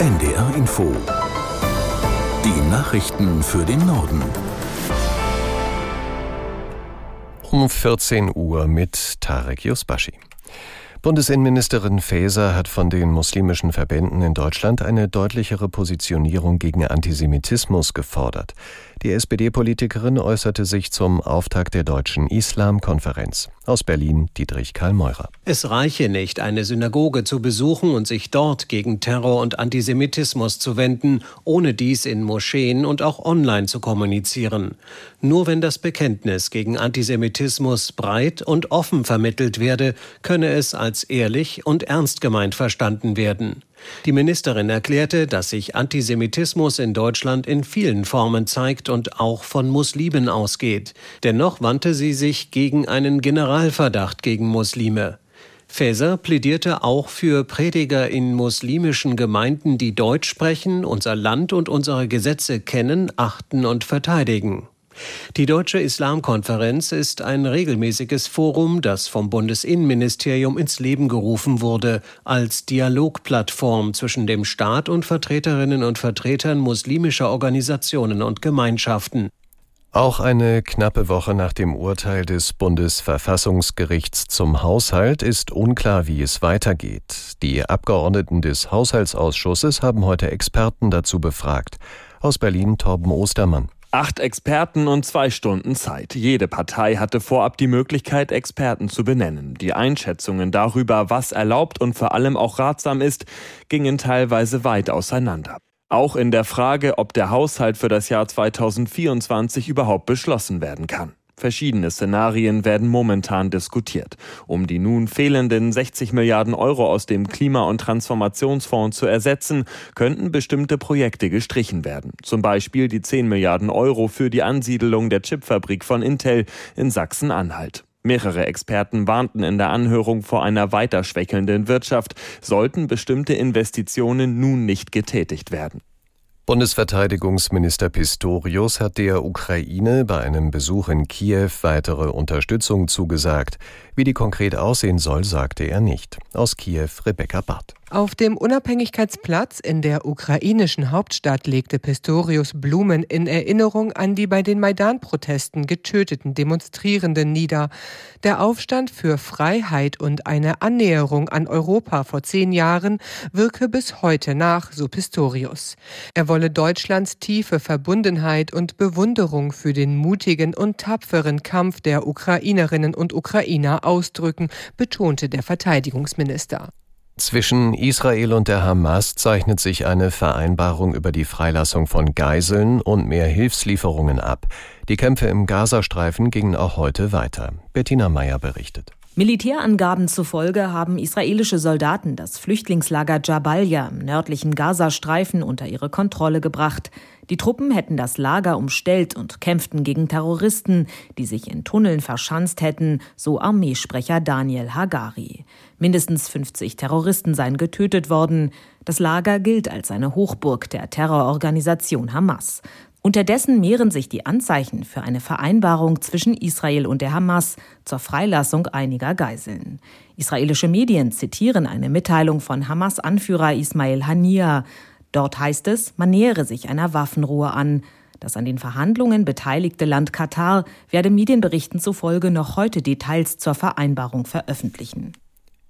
NDR Info. Die Nachrichten für den Norden. Um 14 Uhr mit Tarek Yusbashi. Bundesinnenministerin Faeser hat von den muslimischen Verbänden in Deutschland eine deutlichere Positionierung gegen Antisemitismus gefordert. Die SPD-Politikerin äußerte sich zum Auftakt der deutschen Islamkonferenz. Aus Berlin Dietrich Karl Meurer. Es reiche nicht, eine Synagoge zu besuchen und sich dort gegen Terror und Antisemitismus zu wenden, ohne dies in Moscheen und auch online zu kommunizieren. Nur wenn das Bekenntnis gegen Antisemitismus breit und offen vermittelt werde, könne es als ehrlich und ernst gemeint verstanden werden. Die Ministerin erklärte, dass sich Antisemitismus in Deutschland in vielen Formen zeigt und auch von Muslimen ausgeht. Dennoch wandte sie sich gegen einen Generalverdacht gegen Muslime. Faeser plädierte auch für Prediger in muslimischen Gemeinden, die Deutsch sprechen, unser Land und unsere Gesetze kennen, achten und verteidigen. Die Deutsche Islamkonferenz ist ein regelmäßiges Forum, das vom Bundesinnenministerium ins Leben gerufen wurde, als Dialogplattform zwischen dem Staat und Vertreterinnen und Vertretern muslimischer Organisationen und Gemeinschaften. Auch eine knappe Woche nach dem Urteil des Bundesverfassungsgerichts zum Haushalt ist unklar, wie es weitergeht. Die Abgeordneten des Haushaltsausschusses haben heute Experten dazu befragt. Aus Berlin Torben Ostermann. Acht Experten und zwei Stunden Zeit. Jede Partei hatte vorab die Möglichkeit, Experten zu benennen. Die Einschätzungen darüber, was erlaubt und vor allem auch ratsam ist, gingen teilweise weit auseinander. Auch in der Frage, ob der Haushalt für das Jahr 2024 überhaupt beschlossen werden kann. Verschiedene Szenarien werden momentan diskutiert. Um die nun fehlenden 60 Milliarden Euro aus dem Klima- und Transformationsfonds zu ersetzen, könnten bestimmte Projekte gestrichen werden. Zum Beispiel die 10 Milliarden Euro für die Ansiedelung der Chipfabrik von Intel in Sachsen-Anhalt. Mehrere Experten warnten in der Anhörung vor einer weiter schwächelnden Wirtschaft, sollten bestimmte Investitionen nun nicht getätigt werden. Bundesverteidigungsminister Pistorius hat der Ukraine bei einem Besuch in Kiew weitere Unterstützung zugesagt. Wie die konkret aussehen soll, sagte er nicht. Aus Kiew Rebecca Barth. Auf dem Unabhängigkeitsplatz in der ukrainischen Hauptstadt legte Pistorius Blumen in Erinnerung an die bei den Maidan-Protesten getöteten Demonstrierenden nieder. Der Aufstand für Freiheit und eine Annäherung an Europa vor zehn Jahren wirke bis heute nach, so Pistorius. Er wolle Deutschlands tiefe Verbundenheit und Bewunderung für den mutigen und tapferen Kampf der Ukrainerinnen und Ukrainer ausdrücken, betonte der Verteidigungsminister. Zwischen Israel und der Hamas zeichnet sich eine Vereinbarung über die Freilassung von Geiseln und mehr Hilfslieferungen ab. Die Kämpfe im Gazastreifen gingen auch heute weiter. Bettina Meyer berichtet. Militärangaben zufolge haben israelische Soldaten das Flüchtlingslager Jabalia im nördlichen Gazastreifen unter ihre Kontrolle gebracht. Die Truppen hätten das Lager umstellt und kämpften gegen Terroristen, die sich in Tunneln verschanzt hätten, so Armeesprecher Daniel Hagari. Mindestens 50 Terroristen seien getötet worden. Das Lager gilt als eine Hochburg der Terrororganisation Hamas. Unterdessen mehren sich die Anzeichen für eine Vereinbarung zwischen Israel und der Hamas zur Freilassung einiger Geiseln. Israelische Medien zitieren eine Mitteilung von Hamas-Anführer Ismail Hania. Dort heißt es, man nähere sich einer Waffenruhe an. Das an den Verhandlungen beteiligte Land Katar werde Medienberichten zufolge noch heute Details zur Vereinbarung veröffentlichen.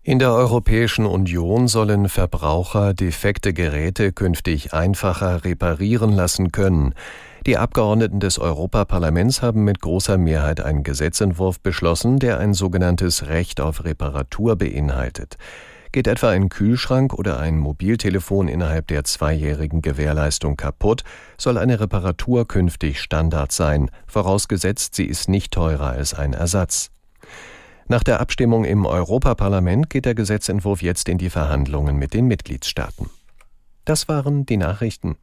In der Europäischen Union sollen Verbraucher defekte Geräte künftig einfacher reparieren lassen können. Die Abgeordneten des Europaparlaments haben mit großer Mehrheit einen Gesetzentwurf beschlossen, der ein sogenanntes Recht auf Reparatur beinhaltet. Geht etwa ein Kühlschrank oder ein Mobiltelefon innerhalb der zweijährigen Gewährleistung kaputt, soll eine Reparatur künftig Standard sein, vorausgesetzt sie ist nicht teurer als ein Ersatz. Nach der Abstimmung im Europaparlament geht der Gesetzentwurf jetzt in die Verhandlungen mit den Mitgliedstaaten. Das waren die Nachrichten.